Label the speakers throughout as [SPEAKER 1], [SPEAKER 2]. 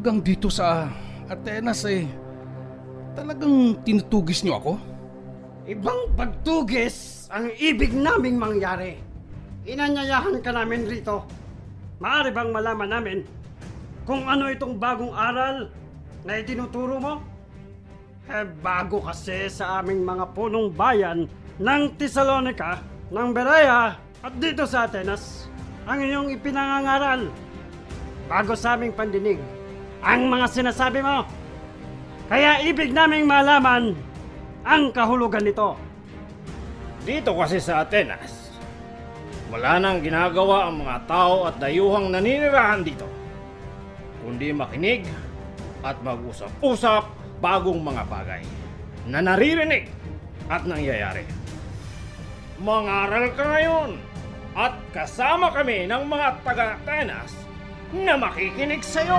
[SPEAKER 1] hanggang dito sa Atenas eh, talagang tinutugis niyo ako?
[SPEAKER 2] Ibang pagtugis ang ibig naming mangyari. Inanyayahan ka namin rito. Maaari bang malaman namin kung ano itong bagong aral na itinuturo mo? Eh, bago kasi sa aming mga punong bayan ng Thessalonica, ng Berea at dito sa Atenas ang inyong ipinangangaral. Bago sa aming pandinig ang mga sinasabi mo. Kaya ibig naming malaman ang kahulugan nito.
[SPEAKER 3] Dito kasi sa Atenas, wala nang ginagawa ang mga tao at dayuhang naninirahan dito. Kundi makinig at mag-usap-usap bagong mga bagay na naririnig at nangyayari. Mangaral ka ngayon at kasama kami ng mga taga-Atenas na makikinig sa iyo.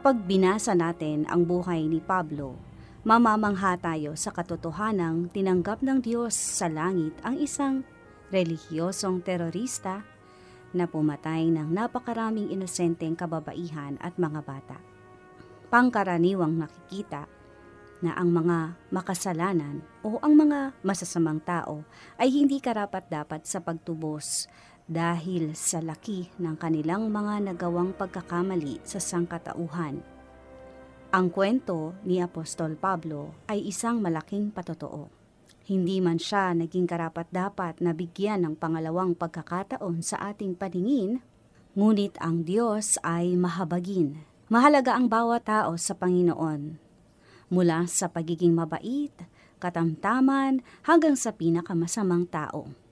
[SPEAKER 4] Kapag binasa natin ang buhay ni Pablo, mamamangha tayo sa katotohanang tinanggap ng Diyos sa langit ang isang relihiyosong terorista na pumatay ng napakaraming inosenteng kababaihan at mga bata. Pangkaraniwang nakikita na ang mga makasalanan o ang mga masasamang tao ay hindi karapat-dapat sa pagtubos dahil sa laki ng kanilang mga nagawang pagkakamali sa sangkatauhan. Ang kwento ni Apostol Pablo ay isang malaking patotoo. Hindi man siya naging karapat-dapat na bigyan ng pangalawang pagkakataon sa ating paningin, ngunit ang Diyos ay mahabagin. Mahalaga ang bawat tao sa Panginoon. Mula sa pagiging mabait, katamtaman, hanggang sa pinakamasamang tao.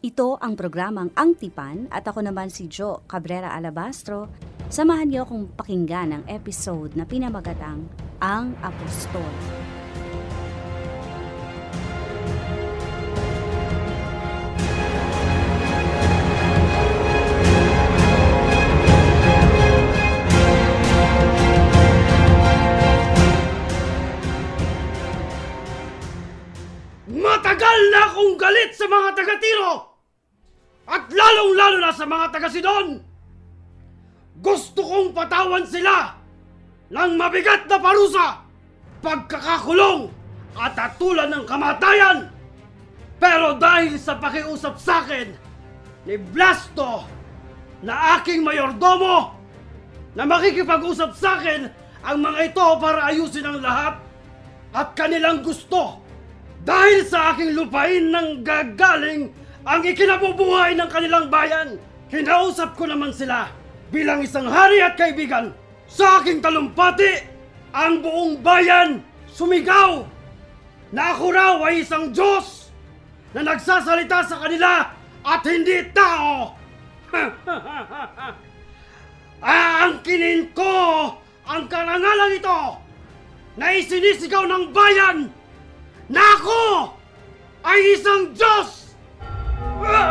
[SPEAKER 4] Ito ang programang Ang Tipan at ako naman si Jo Cabrera Alabastro. Samahan niyo akong pakinggan ang episode na pinamagatang Ang Apostol.
[SPEAKER 2] Matagal na akong galit sa mga taga-Tiro! At lalong-lalo na sa mga taga-Sidon! Gusto kong patawan sila ng mabigat na parusa, pagkakakulong at atulan ng kamatayan! Pero dahil sa pakiusap sa akin ni Blasto na aking mayordomo na makikipag-usap sa akin ang mga ito para ayusin ang lahat at kanilang gusto dahil sa aking lupain nang gagaling ang ikinabubuhay ng kanilang bayan. Kinausap ko naman sila bilang isang hari at kaibigan. Sa aking talumpati, ang buong bayan sumigaw na ako raw ay isang Diyos na nagsasalita sa kanila at hindi tao. Aangkinin ko ang karangalan ito na isinisigaw ng bayan na ako ay isang Diyos! Hindi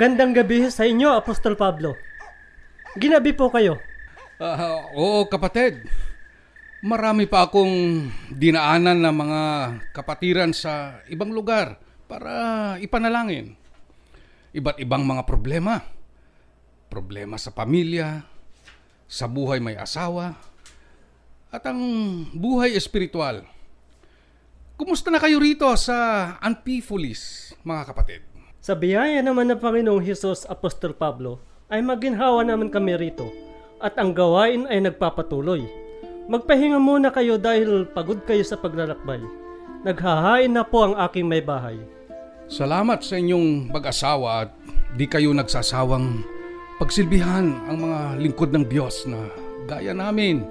[SPEAKER 5] Magandang gabi sa inyo, Apostol Pablo. Ginabi po kayo.
[SPEAKER 1] Ah, oo kapatid. Marami pa akong dinaanan ng mga kapatiran sa ibang lugar para ipanalangin. Iba't ibang mga problema. Problema sa pamilya, sa buhay may asawa, at ang buhay espiritual. Kumusta na kayo rito sa Antipolis, mga kapatid?
[SPEAKER 5] Sa biyaya naman ng Panginoong Hesus Apostol Pablo, ay maginhawa naman kami rito at ang gawain ay nagpapatuloy. Magpahinga muna kayo dahil pagod kayo sa paglalakbay. Naghahain na po ang aking may bahay.
[SPEAKER 1] Salamat sa inyong mag-asawa at di kayo nagsasawang pagsilbihan ang mga lingkod ng Diyos na gaya namin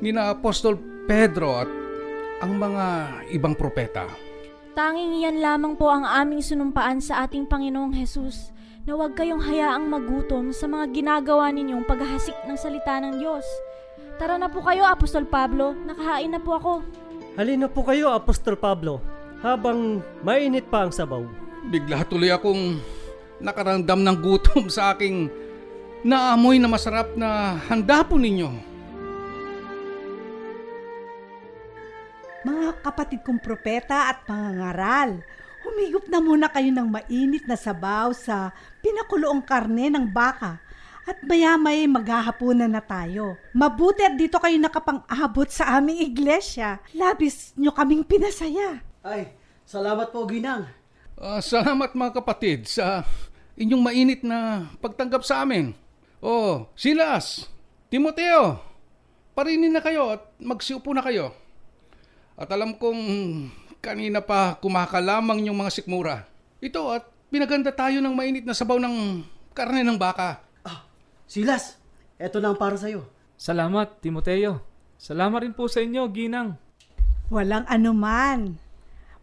[SPEAKER 1] ni na Apostol Pedro at ang mga ibang propeta.
[SPEAKER 6] Tanging iyan lamang po ang aming sunumpaan sa ating Panginoong Hesus na huwag kayong hayaang magutom sa mga ginagawa ninyong paghahasik ng salita ng Diyos. Tara na po kayo, Apostol Pablo. Nakahain na po ako.
[SPEAKER 5] Halina po kayo, Apostol Pablo, habang mainit pa ang sabaw.
[SPEAKER 1] Bigla tuloy akong nakaramdam ng gutom sa aking naamoy na masarap na handa po ninyo.
[SPEAKER 7] Mga kapatid kong propeta at mga ngaral, humigop na muna kayo ng mainit na sabaw sa pinakuloong karne ng baka at maya-may maghahapunan na tayo. Mabuti at dito kayo nakapang-abot sa aming iglesia. Labis nyo kaming pinasaya.
[SPEAKER 2] Ay, salamat po, Ginang.
[SPEAKER 1] Ah, salamat mga kapatid sa inyong mainit na pagtanggap sa amin. Oh, Silas, Timoteo, parinin na kayo at magsiupo na kayo. At alam kong kanina pa kumakalamang yung mga sikmura. Ito at pinaganda tayo ng mainit na sabaw ng karne ng baka.
[SPEAKER 2] Ah, Silas, eto na ang para sa'yo.
[SPEAKER 8] Salamat, Timoteo. Salamat rin po sa inyo, Ginang.
[SPEAKER 7] Walang anuman.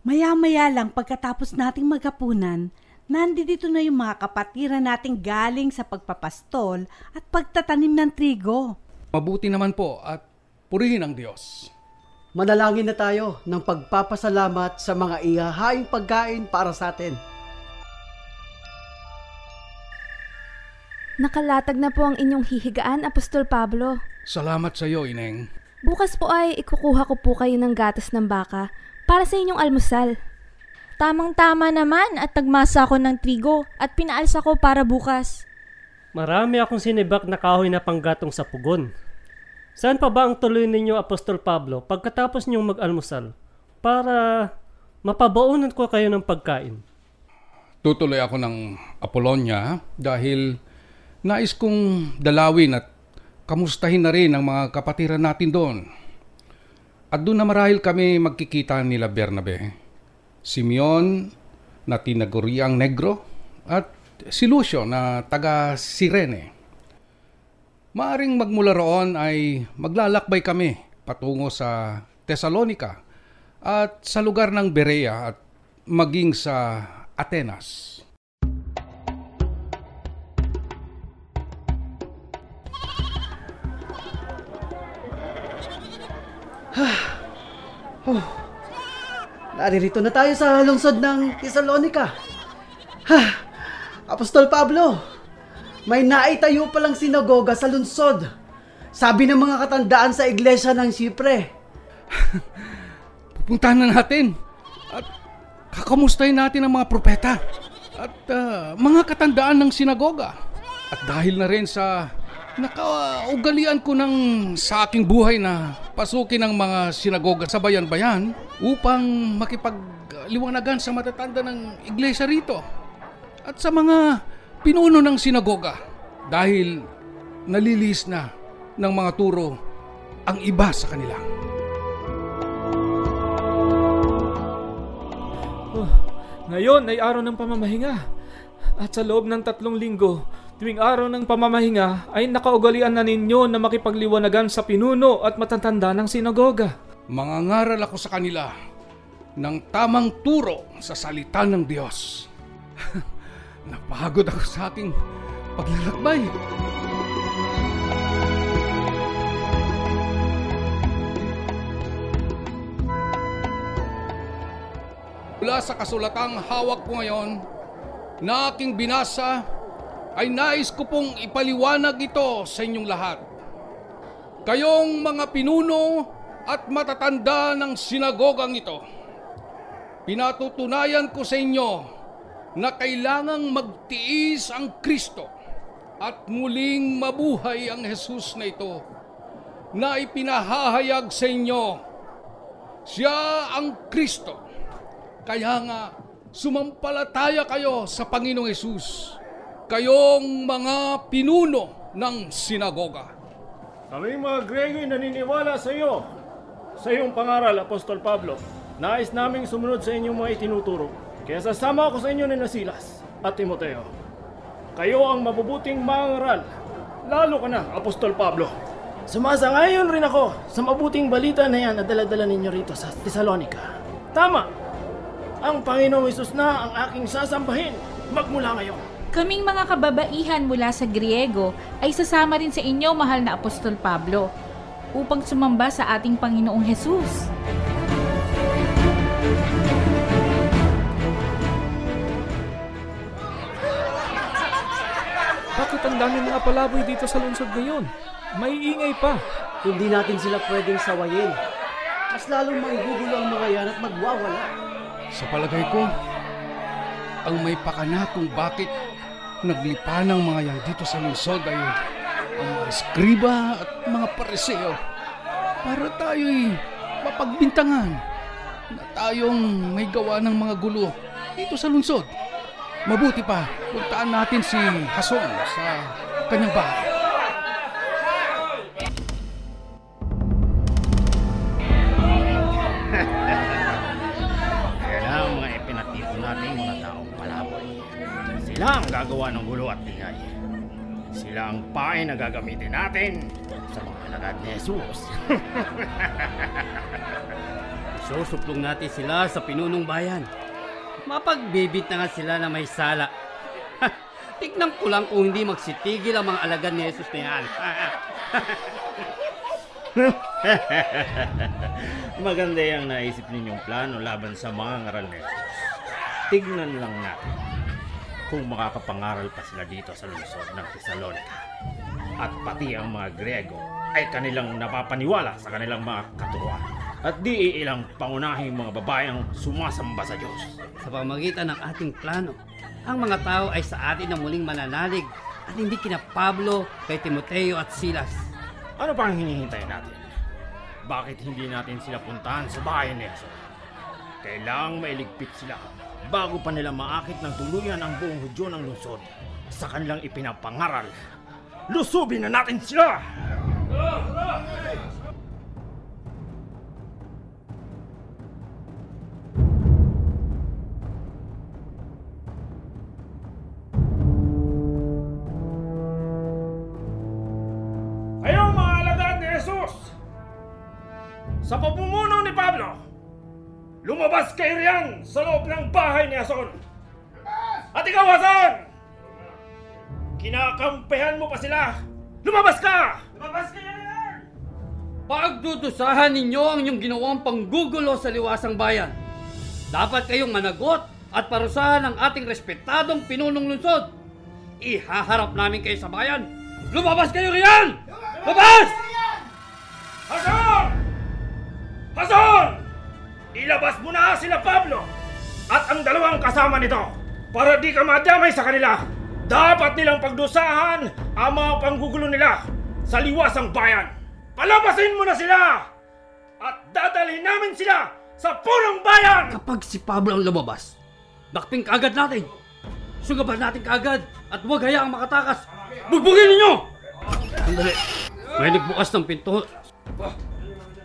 [SPEAKER 7] Maya-maya lang pagkatapos nating maghapunan, nandito na yung mga kapatiran nating galing sa pagpapastol at pagtatanim ng trigo.
[SPEAKER 1] Mabuti naman po at purihin ang Diyos.
[SPEAKER 2] Manalangin na tayo ng pagpapasalamat sa mga ihahaing pagkain para sa atin.
[SPEAKER 6] Nakalatag na po ang inyong hihigaan, Apostol Pablo.
[SPEAKER 1] Salamat sa iyo, Ineng.
[SPEAKER 6] Bukas po ay ikukuha ko po kayo ng gatas ng baka para sa inyong almusal. Tamang-tama naman at nagmasa ako ng trigo at pinaalsa ko para bukas.
[SPEAKER 5] Marami akong sinibak na kahoy na panggatong sa pugon. Saan pa ba ang tuloy ninyo, Apostol Pablo, pagkatapos niyong mag-almusal? Para mapabaunan ko kayo ng pagkain.
[SPEAKER 1] Tutuloy ako ng Apolonia dahil nais kong dalawin at kamustahin na rin ang mga kapatiran natin doon. At doon na marahil kami magkikita nila Bernabe, Simeon na tinaguriang negro at si Lucio na taga Sirene. Maaring magmula roon ay maglalakbay kami patungo sa Thessalonica at sa lugar ng Berea at maging sa Atenas.
[SPEAKER 2] Naririto na tayo sa lungsod ng Thessalonica. Ha! Apostol Pablo, may naitayo palang sinagoga sa lungsod. Sabi ng mga katandaan sa iglesia ng Sipre.
[SPEAKER 1] Pupuntahan na natin at kakamustahin natin ang mga propeta at ah, mga katandaan ng sinagoga. At dahil na rin sa nakaugalian ko ng sa aking buhay na pasukin ang mga sinagoga sa bayan-bayan upang makipagliwanagan sa matatanda ng iglesia rito at sa mga pinuno ng sinagoga dahil nalilis na ng mga turo ang iba sa kanila.
[SPEAKER 8] Oh, ngayon ay araw ng pamamahinga. At sa loob ng tatlong linggo, tuwing araw ng pamamahinga ay nakaugalian na ninyo na makipagliwanagan sa pinuno at matatanda ng sinagoga.
[SPEAKER 1] Mangangaral ako sa kanila ng tamang turo sa salita ng Diyos. Napagod ako sa aking paglalakbay. Mula sa kasulatang hawak ko ngayon na aking binasa ay nais ko pong ipaliwanag ito sa inyong lahat. Kayong mga pinuno at matatanda ng sinagogang ito, pinatutunayan ko sa inyo na kailangang magtiis ang Kristo at muling mabuhay ang Jesus na ito na ipinahahayag sa inyo. Siya ang Kristo. Kaya nga, sumampalataya kayo sa Panginoong Yesus. Kayong mga pinuno ng sinagoga.
[SPEAKER 3] Kami mga Grego ay naniniwala sa iyo. Sa iyong pangaral, Apostol Pablo, nais naming sumunod sa inyong mga itinuturo. Kaya sasama ako sa inyo ni Nasilas at Timoteo. Kayo ang mabubuting mangaral, lalo ka na, Apostol Pablo. Sumasangayon rin ako sa mabuting balita na yan na daladala ninyo rito sa Thessalonica. Tama! Ang Panginoong Isus na ang aking sasambahin magmula ngayon.
[SPEAKER 9] Kaming mga kababaihan mula sa Griego ay sasama rin sa inyo, mahal na Apostol Pablo, upang sumamba sa ating Panginoong Hesus.
[SPEAKER 8] Bakit ang dami mga palaboy dito sa lungsod ngayon? May ingay pa.
[SPEAKER 10] Hindi natin sila pwedeng sawayin. Mas lalong manggugulo ang mga yan at magwawala.
[SPEAKER 1] Sa palagay ko, ang may pakana kung bakit naglipa ng mga yan dito sa lungsod ay ang mga eskriba at mga pareseo para tayo'y mapagbintangan na tayong may gawa ng mga gulo dito sa lungsod. Mabuti pa, puntaan natin si Hason sa kanyang bahay.
[SPEAKER 3] Kaya na ang mga ipinatito mga taong palaboy. Sila ang gagawa ng gulo at ingay. Sila ang pain na gagamitin natin sa mga alagad ni Jesus.
[SPEAKER 10] Susuplong natin sila sa pinunong bayan. Mapagbibit na nga sila na may sala. Tignan ko lang kung hindi magsitigil ang mga alagad ni Jesus na yan.
[SPEAKER 3] Maganda yung naisip ninyong plano laban sa mga ngaral ni Jesus. Tignan lang natin kung makakapangaral pa sila dito sa lungsod ng Thessalonica. At pati ang mga Grego ay kanilang napapaniwala sa kanilang mga katuruan. At di ilang pangunahing mga babayang sumasamba sa Diyos.
[SPEAKER 10] Sa pamagitan ng ating plano, ang mga tao ay sa atin na muling mananalig at hindi kina Pablo, kay Timoteo at Silas.
[SPEAKER 3] Ano pang hinihintay natin? Bakit hindi natin sila puntahan sa bahay ni Jesus? Kailangang mailigpit sila bago pa nila maakit ng tuluyan ang buong Hudyo ng lungsod sa kanilang ipinapangaral. Lusubin na natin sila! Kayong Sa pamumuno ni Pablo, lumabas kayo riyan sa loob ng bahay ni Ason. At ikaw, Ason! Kinakampihan mo pa sila! Lumabas ka! Lumabas ka riyan!
[SPEAKER 10] Pagdudusahan ninyo ang inyong ginawang panggugulo sa liwasang bayan. Dapat kayong managot at parusahan ng ating respetadong pinunong lungsod. Ihaharap namin kayo sa bayan. Lumabas kayo riyan! Labas!
[SPEAKER 3] Hason! Hason! Ilabas mo na sila Pablo at ang dalawang kasama nito para di ka madamay sa kanila. Dapat nilang pagdusahan ang mga panggugulo nila sa liwasang bayan. Palabasin mo na sila at dadalhin namin sila sa punong bayan!
[SPEAKER 10] Kapag si Pablo ang lumabas, dakping kagad natin. Sugaban natin kagad at huwag hayaang makatakas. Bugbugin ninyo! Sandali. May nagbukas ng pinto.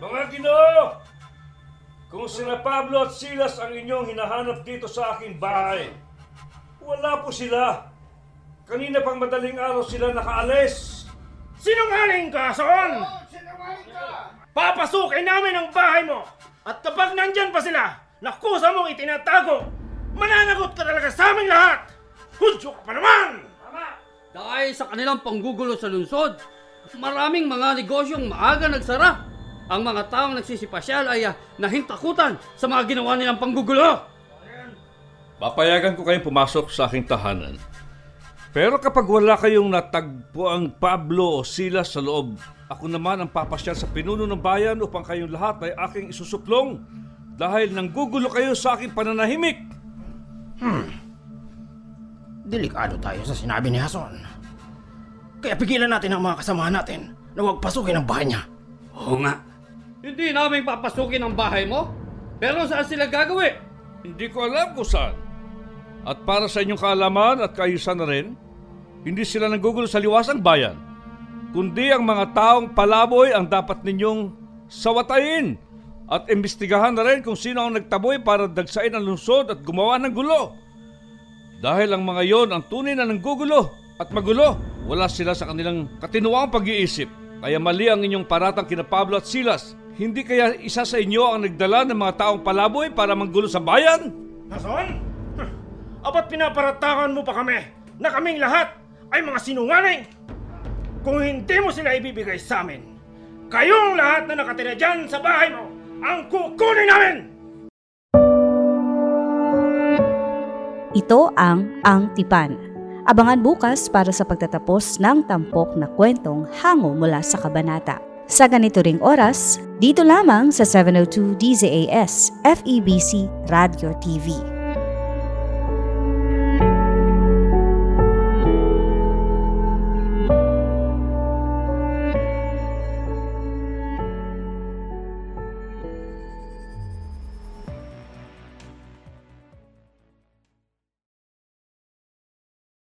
[SPEAKER 11] Mga ginoo! Kung sina Pablo at Silas ang inyong hinahanap dito sa aking bahay, wala po sila. Kanina pang madaling araw sila nakaalis.
[SPEAKER 3] Sinungaling ka, Son! Papasukin namin ang bahay mo! At kapag nandyan pa sila, nakusa mong itinatago, mananagot ka talaga sa aming lahat! Hudyo ka pa naman!
[SPEAKER 10] Dahil sa kanilang panggugulo sa lungsod, maraming mga negosyong maaga nagsara. Ang mga taong nagsisipasyal ay ah, nahintakutan sa mga ginawa nilang panggugulo.
[SPEAKER 11] Papayagan ko kayong pumasok sa aking tahanan. Pero kapag wala kayong natagpo ang Pablo o Silas sa loob, ako naman ang papasyal sa pinuno ng bayan upang kayong lahat ay aking isusuplong dahil nanggugulo kayo sa aking pananahimik.
[SPEAKER 3] Delikado tayo sa sinabi ni Hason. Kaya pigilan natin ang mga kasamahan natin na huwag pasukin ang bahay niya.
[SPEAKER 2] Oo nga.
[SPEAKER 10] Hindi namin papasukin ang bahay mo. Pero saan sila gagawin?
[SPEAKER 11] Hindi ko alam kung saan. At para sa inyong kaalaman at kaayusan na rin, hindi sila nanggugulo sa liwasang bayan, kundi ang mga taong palaboy ang dapat ninyong sawatayin at imbestigahan na rin kung sino ang nagtaboy para dagsain ang lungsod at gumawa ng gulo. Dahil ang mga yon ang tunay na nanggugulo at magulo, wala sila sa kanilang katinuang pag-iisip. Kaya mali ang inyong paratang kina Pablo at Silas. Hindi kaya isa sa inyo ang nagdala ng mga taong palaboy para manggulo sa bayan?
[SPEAKER 3] Nason? Apat pinaparatakan mo pa kami na kaming lahat ay mga sinungaling. Kung hindi mo sila ibibigay sa amin, kayong lahat na nakatira dyan sa bahay mo ang kukunin namin!
[SPEAKER 4] Ito ang Ang Tipan. Abangan bukas para sa pagtatapos ng tampok na kwentong hango mula sa kabanata. Sa ganito ring oras, dito lamang sa 702 DZAS FEBC Radio TV.